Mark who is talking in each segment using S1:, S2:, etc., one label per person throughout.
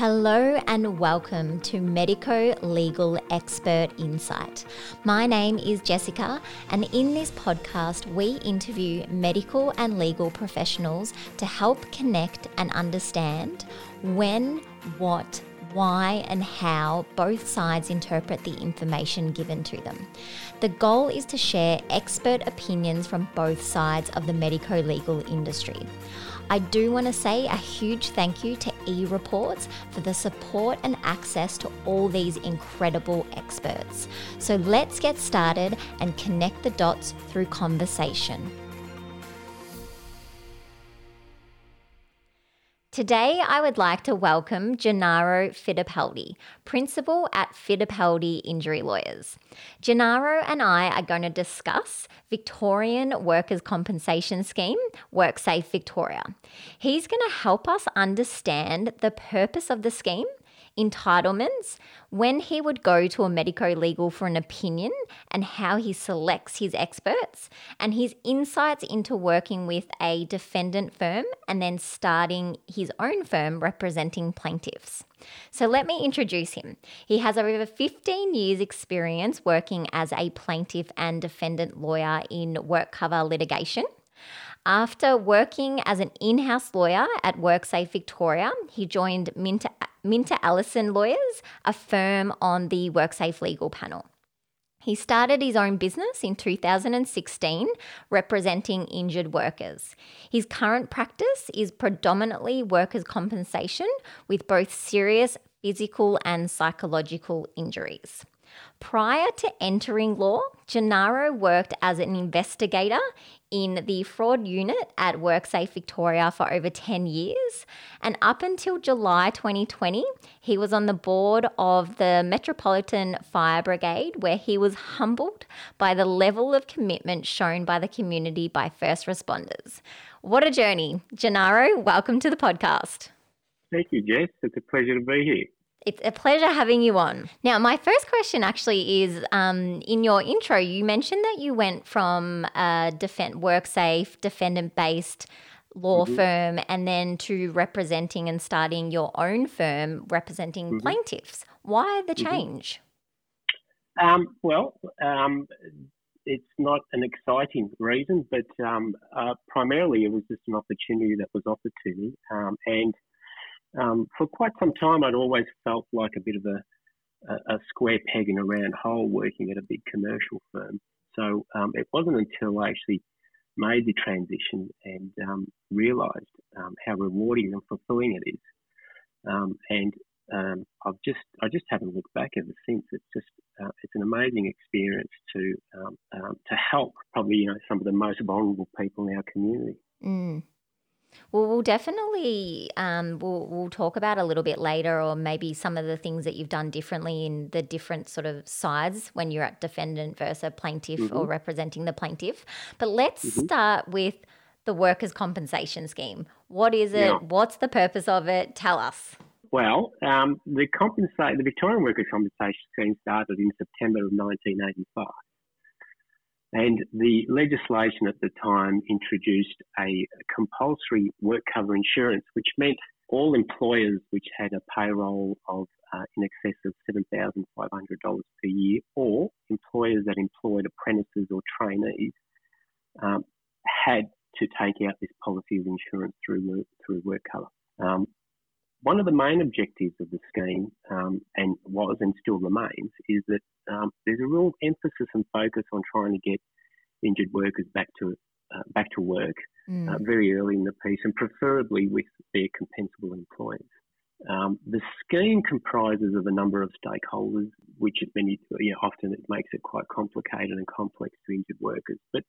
S1: Hello and welcome to Medico Legal Expert Insight. My name is Jessica, and in this podcast, we interview medical and legal professionals to help connect and understand when, what, why, and how both sides interpret the information given to them. The goal is to share expert opinions from both sides of the medico legal industry. I do want to say a huge thank you to eReports for the support and access to all these incredible experts. So let's get started and connect the dots through conversation. Today, I would like to welcome Gennaro Fittipaldi, Principal at Fittipaldi Injury Lawyers. Gennaro and I are going to discuss Victorian Workers' Compensation Scheme, WorkSafe Victoria. He's going to help us understand the purpose of the scheme entitlements, when he would go to a medico legal for an opinion and how he selects his experts, and his insights into working with a defendant firm and then starting his own firm representing plaintiffs. So let me introduce him. He has over 15 years' experience working as a plaintiff and defendant lawyer in work cover litigation. After working as an in house lawyer at WorkSafe Victoria, he joined Minter, Minter Ellison Lawyers, a firm on the WorkSafe legal panel. He started his own business in 2016, representing injured workers. His current practice is predominantly workers' compensation with both serious physical and psychological injuries. Prior to entering law, Gennaro worked as an investigator in the fraud unit at WorkSafe Victoria for over 10 years. And up until July 2020, he was on the board of the Metropolitan Fire Brigade, where he was humbled by the level of commitment shown by the community by first responders. What a journey. Gennaro, welcome to the podcast.
S2: Thank you, Jess. It's a pleasure to be here.
S1: It's a pleasure having you on. Now, my first question actually is um, in your intro, you mentioned that you went from a defend, WorkSafe, defendant based law mm-hmm. firm and then to representing and starting your own firm representing mm-hmm. plaintiffs. Why the mm-hmm. change?
S2: Mm-hmm. Um, well, um, it's not an exciting reason, but um, uh, primarily it was just an opportunity that was offered to me. Um, and um, for quite some time, I'd always felt like a bit of a, a, square peg in a round hole working at a big commercial firm. So um, it wasn't until I actually made the transition and um, realised um, how rewarding and fulfilling it is. Um, and um, I've just I just haven't looked back ever since. It's just uh, it's an amazing experience to to help probably you know some of the most vulnerable people in our community.
S1: Mm. Well, we'll definitely um, we'll we'll talk about a little bit later, or maybe some of the things that you've done differently in the different sort of sides when you're at defendant versus plaintiff mm-hmm. or representing the plaintiff. But let's mm-hmm. start with the workers' compensation scheme. What is it? Yeah. What's the purpose of it? Tell us.
S2: Well, um, the compensate the Victorian Workers' Compensation Scheme started in September of 1985. And the legislation at the time introduced a compulsory work cover insurance, which meant all employers which had a payroll of uh, in excess of $7,500 per year, or employers that employed apprentices or trainees, um, had to take out this policy of insurance through work, through work cover. Um, one of the main objectives of the scheme, um, and was and still remains, is that um, there's a real emphasis and focus on trying to get injured workers back to uh, back to work mm. uh, very early in the piece, and preferably with their compensable employers. Um, the scheme comprises of a number of stakeholders, which many, you know, often it makes it quite complicated and complex to injured workers. But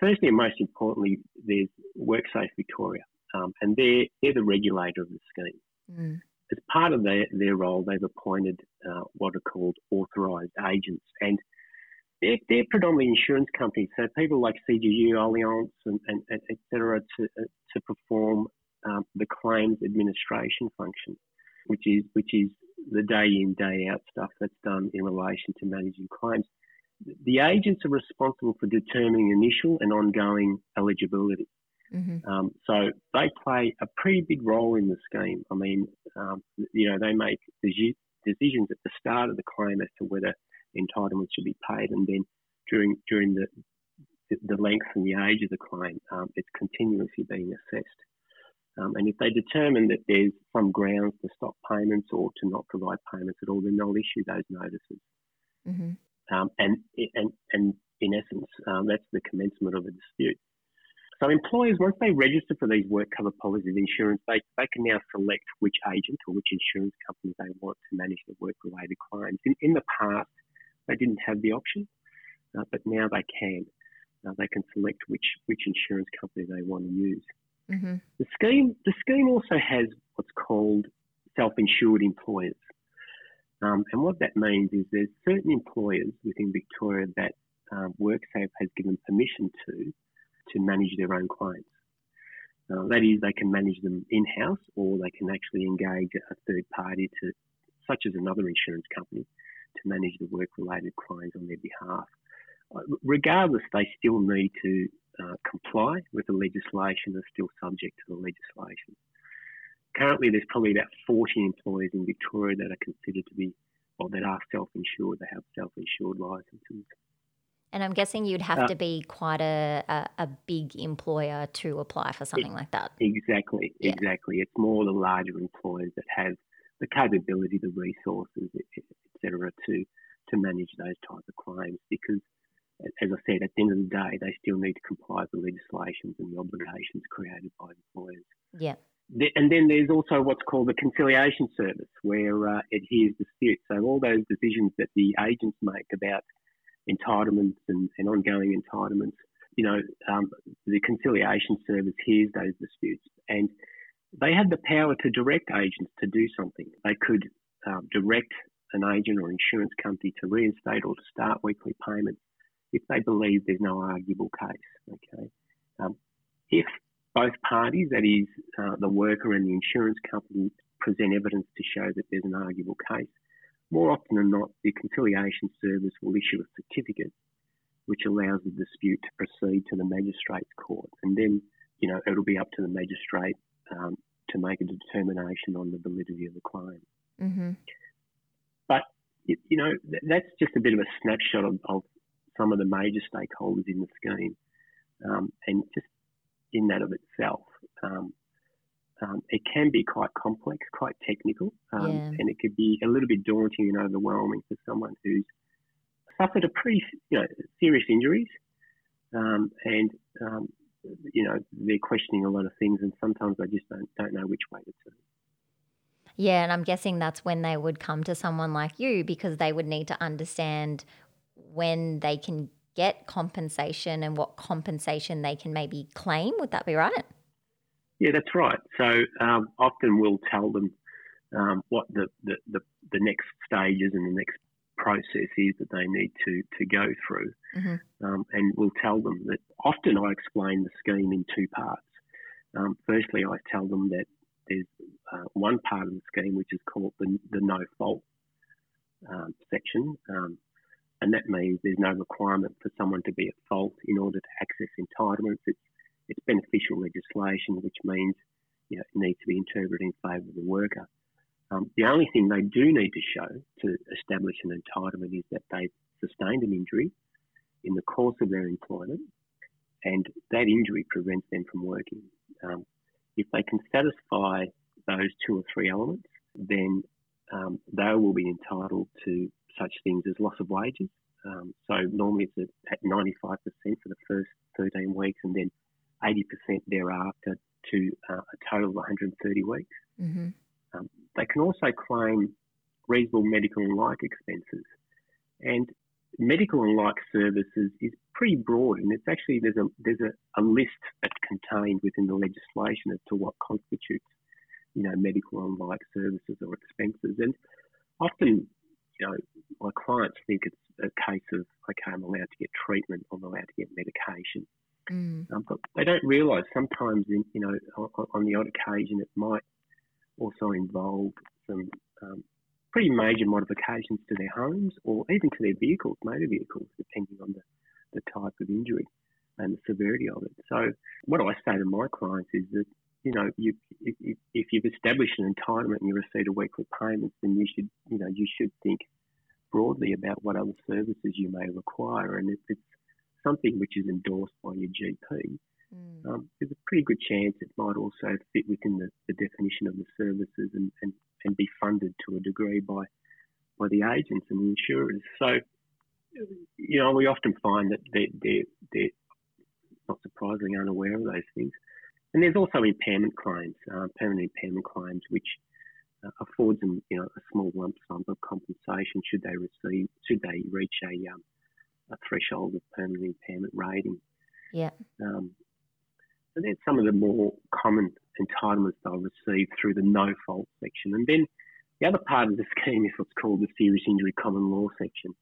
S2: firstly and most importantly, there's WorkSafe Victoria, um, and they're, they're the regulator of the scheme. Mm. As part of their, their role, they've appointed uh, what are called authorised agents, and they're, they're, predominantly insurance companies, so people like CGU, Allianz, and, and, and et cetera, to, uh, to perform um, the claims administration function, which is which is the day in day out stuff that's done in relation to managing claims. The agents are responsible for determining initial and ongoing eligibility. Mm-hmm. Um, so they play a pretty big role in the scheme. I mean, Um, you know, they make decisions at the start of the claim as to whether entitlements should be paid, and then during during the the length and the age of the claim, um, it's continuously being assessed. Um, and if they determine that there's some grounds to stop payments or to not provide payments at all, then they'll issue those notices. Mm-hmm. Um, and, and, and in essence, um, that's the commencement of a dispute. So employers, once they register for these work cover policies insurance, they, they can now select which agent or which insurance company they want to manage the work-related claims. In, in the past, they didn't have the option, uh, but now they can. Uh, they can select which, which insurance company they want to use. Mm-hmm. The scheme the scheme also has what's called self-insured employers, um, and what that means is there's certain employers within Victoria that um, WorkSafe has given permission to to manage their own claims. Uh, that is, they can manage them in-house, or they can actually engage a third party to, such as another insurance company, to manage the work-related claims on their behalf. Uh, regardless, they still need to uh, comply with the legislation they're still subject to the legislation. Currently, there's probably about 40 employers in Victoria that are considered to be, or that are self-insured. They have self-insured licences.
S1: And I'm guessing you'd have uh, to be quite a, a, a, big employer to apply for something
S2: it,
S1: like that.
S2: Exactly, yeah. exactly. It's more the larger employers that have the capability, the resources, etc., to to manage those types of claims because as I said, at the end of the day, they still need to comply with the legislations and the obligations created by employers.
S1: Yeah.
S2: And then there's also what's called the conciliation service, where uh, it hears disputes. So all those decisions that the agents make about entitlements and, and ongoing entitlements, you know, um, the conciliation service hears those disputes, and they have the power to direct agents to do something. They could um, direct an agent or insurance company to reinstate or to start weekly payments if they believe there's no arguable case. Okay, um, if both parties, that is uh, the worker and the insurance company, present evidence to show that there's an arguable case, more often than not, the conciliation service will issue a certificate which allows the dispute to proceed to the magistrate's court, and then you know it'll be up to the magistrate um, to make a determination on the validity of the claim. Mm-hmm. But you know that's just a bit of a snapshot of, of some of the major stakeholders in the scheme. Um, and just in that of itself, um, um, it can be quite complex, quite technical, um, yeah. and it could be a little bit daunting and overwhelming for someone who's suffered a pretty, you know, serious injuries, um, and um, you know they're questioning a lot of things, and sometimes they just don't don't know which way to turn.
S1: Yeah, and I'm guessing that's when they would come to someone like you because they would need to understand when they can get compensation and what compensation they can maybe claim. Would that be right?
S2: Yeah, that's right. So um, often we'll tell them um, what the, the, the, the, next stages and the next process is that they need to, to go through. Mm-hmm. Um, and we'll tell them that often I explain the scheme in two parts. Um, firstly, I tell them that there's uh, one part of the scheme which is called the, the no fault um, section. Um, and that means there's no requirement for someone to be at fault in order to access entitlements. It's, it's beneficial legislation, which means you know, it needs to be interpreted in favour of the worker. Um, the only thing they do need to show to establish an entitlement is that they've sustained an injury in the course of their employment, and that injury prevents them from working. Um, if they can satisfy those two or three elements, then um, they will be entitled to such things as loss of wages. Um, so normally it's at 95% for the first 13 weeks and then 80% thereafter to uh, a total of 130 weeks. Mm-hmm. Um, they can also claim reasonable medical and like expenses. And medical and like services is pretty broad, and it's actually there's a there's a, a list that's contained within the legislation as to what constitutes, you know, medical and like services or expenses. And often you know, my clients think it's a case of, okay, I'm allowed to get treatment, I'm allowed to get medication. Mm. Um, but they don't realise sometimes, in, you know, on, on, the odd occasion, it might also involve some um, pretty major modifications to their homes or even to their vehicles, motor vehicles, depending on the, the type of injury and the severity of it. So, what I say to my clients is that you know, you, if, if you've established an entitlement and you receive a weekly payment, then you should, you know, you should think broadly about what other services you may require. And if it's something which is endorsed by your GP, mm. um, there's a pretty good chance it might also fit within the, the definition of the services and, and, and be funded to a degree by by the agents and the insurers. So, you know, we often find that they're, they're, they're not surprisingly unaware of those things. And there's also impairment claims, uh, permanent impairment claims, which uh, affords them, you know, a small lump sum of compensation should they receive, should they reach a, um, a threshold of permanent impairment rating.
S1: Yeah. Um,
S2: so there's some of the more common entitlements they'll receive through the no fault section. And then the other part of the scheme is what's called the serious injury common law section.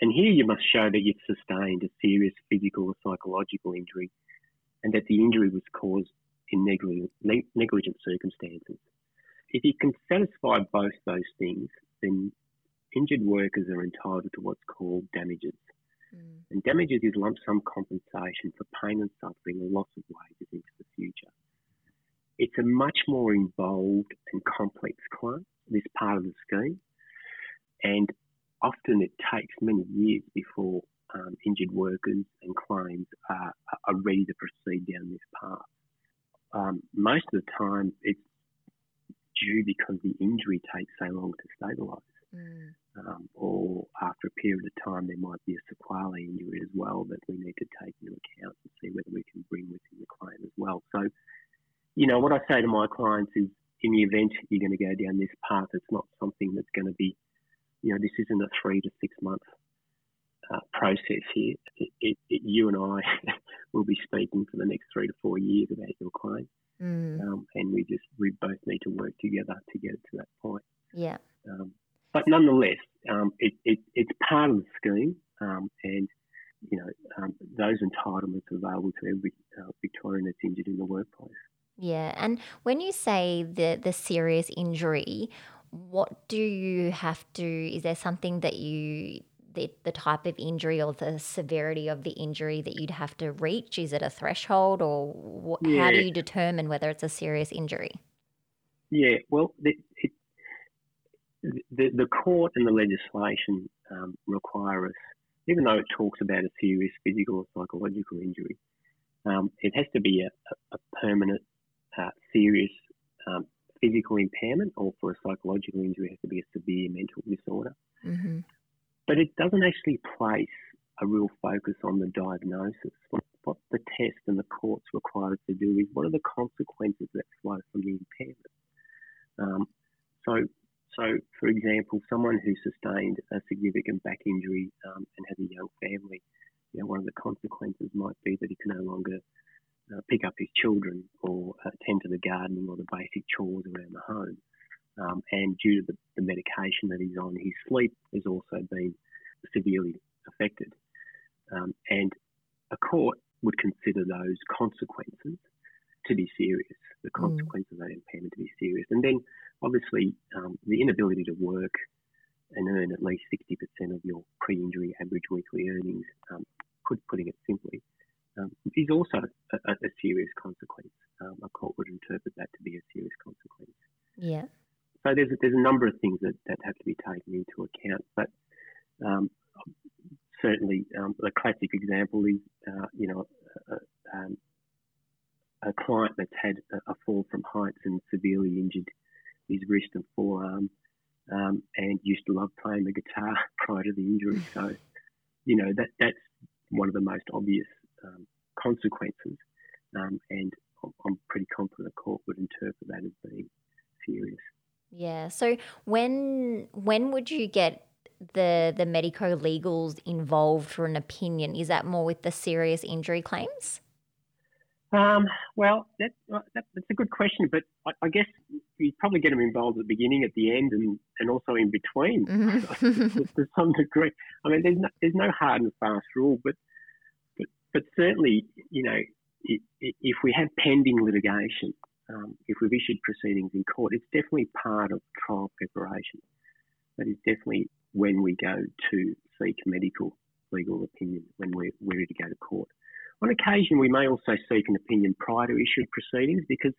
S2: And here you must show that you've sustained a serious physical or psychological injury and that the injury was caused in negligent circumstances. If you can satisfy both those things, then injured workers are entitled to what's called damages. Mm. And damages is lump sum compensation for pain and suffering or loss of wages into the future. It's a much more involved and complex claim, this part of the scheme, and often it takes many years before um, injured workers and claims are, are, ready to proceed down this path. Um, most of the time, it's due because the injury takes so long to stabilise. Mm. Um, or after a period of time, there might be a sequelae injury as well that we need to take into account and see whether we can bring within the claim as well. So, you know, what I say to my clients is in the event you're going to go down this path, it's not something that's going to be, you know, this isn't a three to six month uh, process here. It, it, it, you and I will be speaking for the next three to four years about your claim. Mm. Um, and we just we both need to work together to get it to that point.
S1: Yeah. Um,
S2: but nonetheless, um, it, it, it's part of the scheme, um, and you know um, those entitlements are available to every uh, Victorian that's injured in the workplace.
S1: Yeah, and when you say the the serious injury, what do you have to? Is there something that you the, the type of injury or the severity of the injury that you'd have to reach? Is it a threshold, or what, yeah. how do you determine whether it's a serious injury?
S2: Yeah, well, the, it, the, the court and the legislation um, require us, even though it talks about a serious physical or psychological injury, um, it has to be a, a permanent, uh, serious um, physical impairment, or for a psychological injury, it has to be a severe mental disorder. Mm-hmm. But it doesn't actually place a real focus on the diagnosis. What, what the test and the courts require us to do is what are the consequences that flow from the impairment. Um, so, so for example, someone who sustained a significant back injury um, and has a young family, you know, one of the consequences might be that he can no longer uh, pick up his children or attend to the gardening or the basic chores around the home. Um, and due to the, the, medication that he's on, his sleep has also been severely affected. Um, and a court would consider those consequences to be serious, the mm. consequence mm. of that impairment to be serious. And then, obviously, um, the inability to work and earn at least 60% of your pre injury average weekly earnings, um, put, putting it simply, um, is also a, a serious consequence. Um, a court would interpret that to be a serious consequence.
S1: Yeah.
S2: So there's a, there's a number of things that, that have to be taken into account, but um, certainly um, the classic example is uh, you know um, a, client that's had a, fall from heights and severely injured his wrist and forearm, um, and used to love playing the guitar prior to the injury. So you know that that's one of the most obvious um, consequences, um, and I'm pretty confident the court would interpret that as being serious.
S1: Yeah. So when when would you get the the medico legals involved for an opinion? Is that more with the serious injury claims?
S2: Um, well, that, that, that's a good question, but I, I, guess you probably get them involved at the beginning, at the end, and, and also in between mm-hmm. to some degree. I mean, there's no, there's no hard and fast rule, but but, but certainly, you know, if we have pending litigation, um, if we've issued proceedings in court, it's definitely part of trial preparation. That is definitely when we go to seek medical legal opinion when we're, ready to go to court. On occasion, we may also seek an opinion prior to issued proceedings because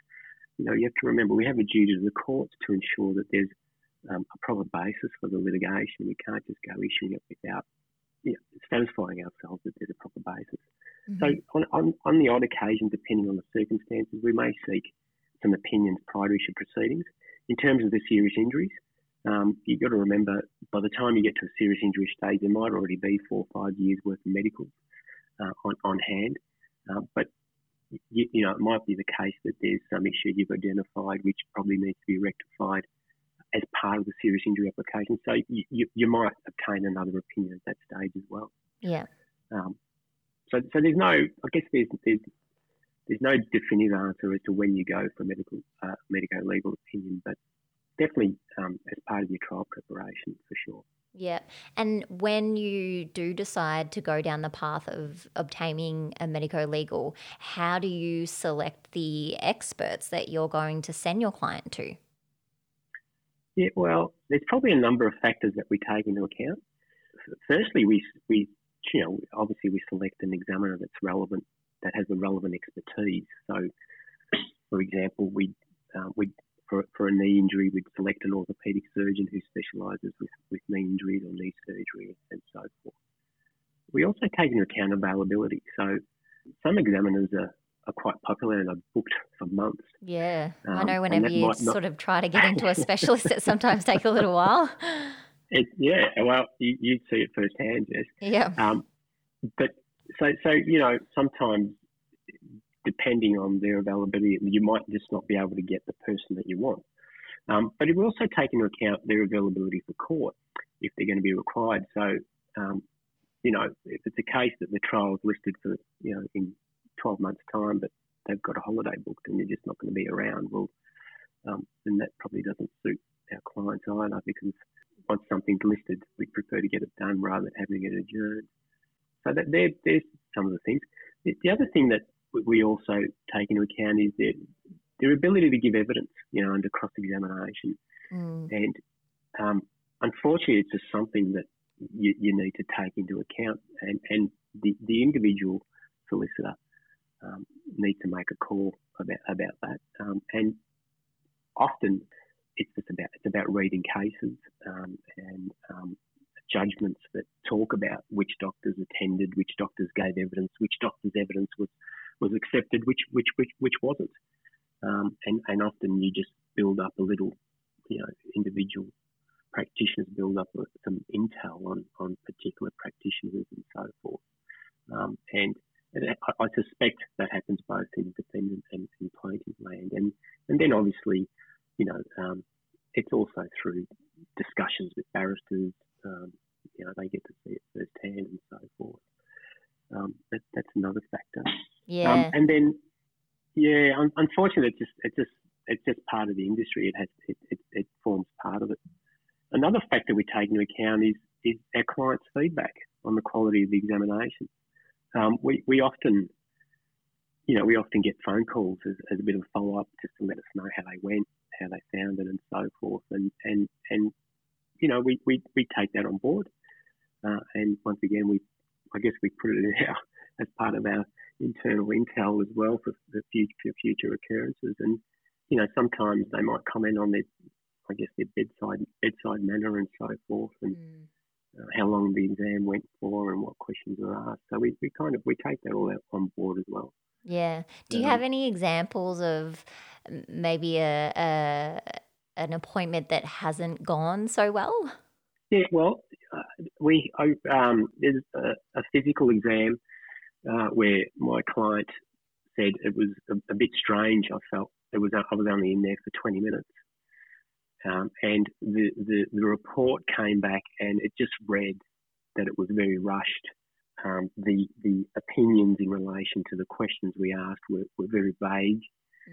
S2: you know, you have to remember we have a duty to the courts to ensure that there's um, a proper basis for the litigation. We can't just go issuing it without you know, satisfying ourselves that there's a proper basis. Mm-hmm. So, on, on, on the odd occasion, depending on the circumstances, we may seek some opinions prior to issue proceedings. In terms of the serious injuries, um, you've got to remember by the time you get to a serious injury stage, there might already be four or five years worth of medicals uh, on, on hand. Uh, but you, you, know, it might be the case that there's some issue you've identified which probably needs to be rectified as part of the serious injury application. So you, you, you might obtain another opinion at that stage as well.
S1: Yeah.
S2: Um, so, so there's no, I guess there's, there's, there's no definitive answer as to when you go for medical, uh, medico legal opinion, but definitely um, as part of your trial preparation for sure.
S1: Yeah. And when you do decide to go down the path of obtaining a medico legal, how do you select the experts that you're going to send your client to?
S2: Yeah, well, there's probably a number of factors that we take into account. Firstly, we, we you know, obviously we select an examiner that's relevant, that has the relevant expertise. So, for example, we uh, we for, for a knee injury, we'd select an orthopaedic surgeon who specialises with, with knee injuries or knee surgery and so forth. We also take into account availability. So some examiners are, are quite popular and are booked for months.
S1: Yeah, um, I know whenever you not... sort of try to get into a specialist, it sometimes takes a little while.
S2: It, yeah, well, you, would see it firsthand, yes.
S1: Yeah. Um,
S2: but so, so you know, sometimes depending on their availability, you might just not be able to get the person that you want. Um, but it will also take into account their availability for court if they're going to be required. So, um, you know, if it's a case that the trial is listed for, you know, in 12 months' time, but they've got a holiday booked and they're just not going to be around, well, um, then that probably doesn't suit our clients either because once something's listed, we prefer to get it done rather than having it adjourned. So that there, there's some of the things. The other thing that we also take into account is their, their ability to give evidence, you know, under cross examination. Mm. And um, unfortunately, it's just something that you, you, need to take into account, and, and the, the individual solicitor um, needs to make a call about about that. Um, and often, it's just about it's about reading cases um, and um, judgments that talk about which doctors attended, which doctors gave evidence, which doctors' evidence was was accepted, which which which which wasn't. Um, and and often you just build up a little, you know, individual practitioners build up some intel on on particular practitioners and so forth. Um, and I, suspect that happens both in defendant and in plaintiff land, and and then obviously, you know, um, it's also through discussions with barristers. Um, you know, they get to see it firsthand and so forth. Um, that, that's another factor.
S1: Yeah. Um,
S2: and then, yeah, un- unfortunately, it's just it's just it's just part of the industry. It has it, it, it forms part of it. Another factor we take into account is is our clients' feedback on the quality of the examination. Um, we we often, you know, we often get phone calls as, as a bit of a follow up just to let us know how they went, how they found it, and so forth. And and and you know, we we, we take that on board. Uh, and once again, we I guess we put it in our as part of our internal intel as well for the future future occurrences. And you know, sometimes they might comment on their, I guess, their bedside bedside manner and so forth, and mm. uh, how long the exam went for, and what questions were asked. So we, we kind of we take that all out on board as well.
S1: Yeah. Do you um, have any examples of maybe a, a an appointment that hasn't gone so well?
S2: Yeah, well, uh, we um, there's a, a, physical exam uh, where my client said it was a, a, bit strange. I felt it was I was only in there for 20 minutes, um, and the, the, the report came back and it just read that it was very rushed. Um, the the opinions in relation to the questions we asked were, were very vague,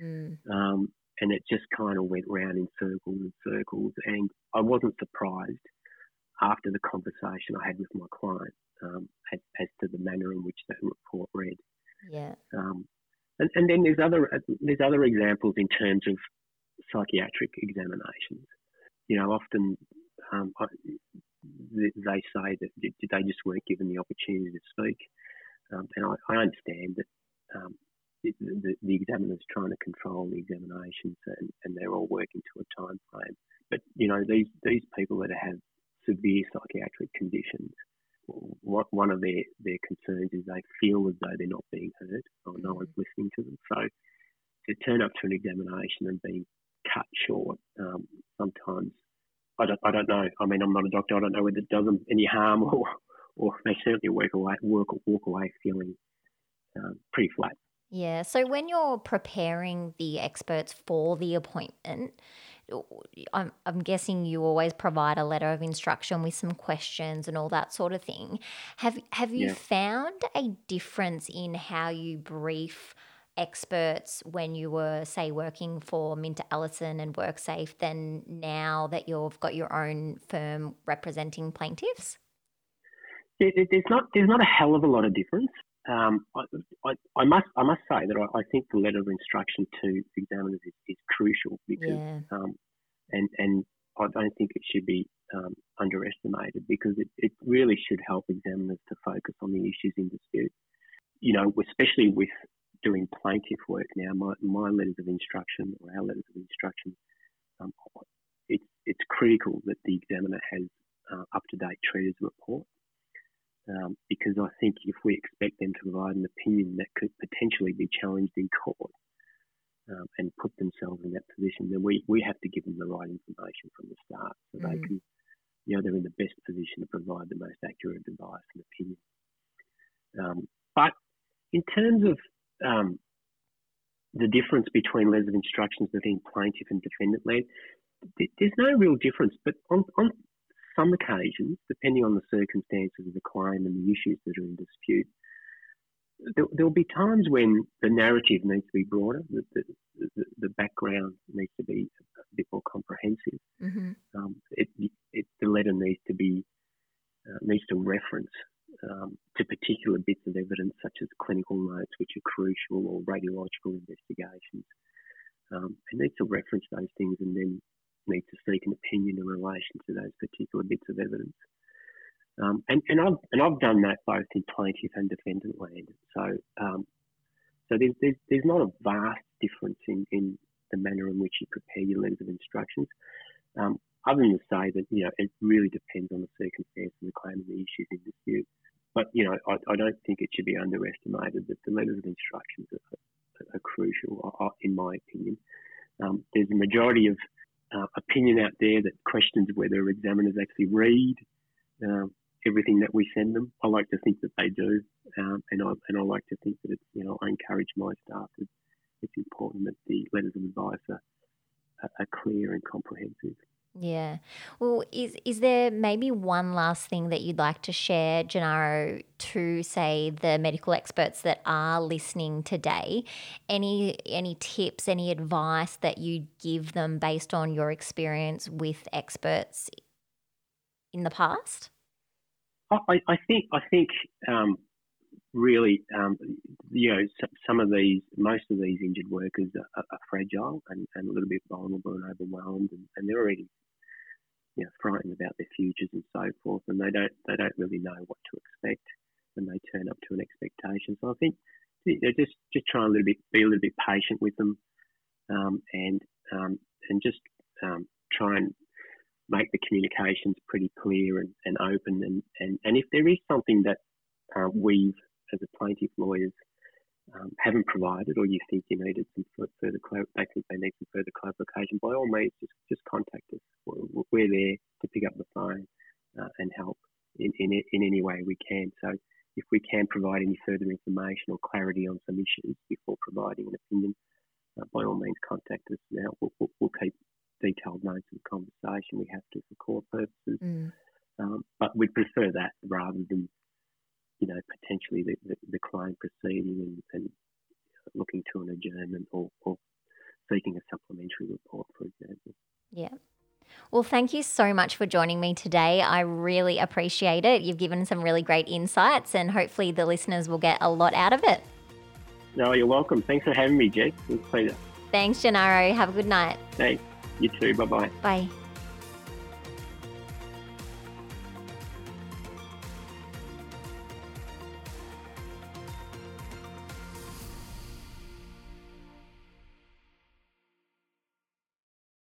S2: mm. um, and it just kind of went round in circles and circles. And I wasn't surprised after the conversation I had with my client um, as, as, to the manner in which that report read.
S1: Yeah.
S2: Um, and, and then there's other there's other examples in terms of psychiatric examinations. You know, often um, I, they say that they just weren't given the opportunity to speak, um, and I, I, understand that um, the, the, the examiner's trying to control the examinations and, and they're all working to a time frame. But, you know, these, these people that have severe psychiatric conditions, one of their, their concerns is they feel as though they're not being heard or no one's mm. listening to them. So to turn up to an examination and being cut short, um, sometimes I don't, I don't know. I mean, I'm not a doctor. I don't know whether it does them any harm or, or they certainly work away, work, walk away feeling um, pretty flat.
S1: Yeah. So when you're preparing the experts for the appointment, I'm, I'm guessing you always provide a letter of instruction with some questions and all that sort of thing. Have Have you yeah. found a difference in how you brief? experts when you were, say, working for Minter Ellison and WorkSafe than now that you've got your own firm representing plaintiffs?
S2: There's not there's not a hell of a lot of difference. Um, I, I, I, must I must say that I, I, think the letter of instruction to examiners is, is crucial because yeah. um, and and I don't think it should be um, underestimated because it, it really should help examiners to focus on the issues in dispute. You know, especially with doing plaintiff work now, my, my letters of instruction or our letters of instruction, um, it's, it's critical that the examiner has uh, up to date treatise report. Um, because I think if we expect them to provide an opinion that could potentially be challenged in court um, and put themselves in that position, then we, we have to give them the right information from the start so mm. they can, you know, they're in the best position to provide the most accurate advice and opinion. Um, but in terms of um, the difference between letters of instructions between plaintiff and defendant led, there's no real difference. But on, on some occasions, depending on the circumstances of the claim and the issues that are in dispute, there, will be times when the narrative needs to be broader, the, the, the, background needs to be a bit more comprehensive. Mm-hmm. Um, it, it, the letter needs to be uh, needs to reference um, to particular bits of evidence such as clinical notes, which are crucial, or radiological investigations. Um, and needs to reference those things and then need to seek an opinion in relation to those particular bits of evidence. Um, and, and, I've, and I've done that both in plaintiff and defendant land. So, um, so there's, there's, there's not a vast difference in, in the manner in which you prepare your letters of instructions. Um, other than to say that, you know, it really depends on the circumstance and the claim and the issues in dispute. But you know, I, I, don't think it should be underestimated that the letters of instructions are, are crucial, uh, uh, in my opinion. Um, there's a majority of uh, opinion out there that questions whether examiners actually read um, everything that we send them. I like to think that they do, um, and I and I like to think that it's you know I encourage my staff that it's important that the letters of advice are, are clear and comprehensive.
S1: Yeah. Well, is is there maybe one last thing that you'd like to share, Gennaro, to say the medical experts that are listening today? Any any tips, any advice that you give them based on your experience with experts in the past?
S2: I, I think I think um, really, um, you know, some of these, most of these injured workers are, are fragile and, and, a little bit vulnerable and overwhelmed, and, and, they're already, you know, frightened about their futures and so forth, and they don't, they don't really know what to expect when they turn up to an expectation. So I think you know, just, just try a little bit, be a little bit patient with them, um, and um, and just um, try and make the communications pretty clear and, and open, and, and, and if there is something that uh, we've as a plaintiff lawyers um, haven't provided, or you think you needed some further, they think they need some further clarification, by all means, just just contact us. We're there to pick up the phone uh, and help in, in in any way we can. So if we can provide any further information or clarity on some issues before providing an opinion, uh, by all means, contact us. Now we'll, we'll, we'll, keep detailed notes of the conversation. We have to for court purposes, mm. um, but we'd prefer that rather than you know, potentially the, the, the claim proceeding and, and, looking to an adjournment or, or seeking a supplementary report, for example.
S1: Yeah. Well, thank you so much for joining me today. I really appreciate it. You've given some really great insights, and hopefully, the listeners will get a lot out of it.
S2: No, you're welcome. Thanks for having me, Jake. It was a pleasure.
S1: Thanks, Gennaro. Have a good night.
S2: Thanks. You too. Bye-bye.
S1: Bye.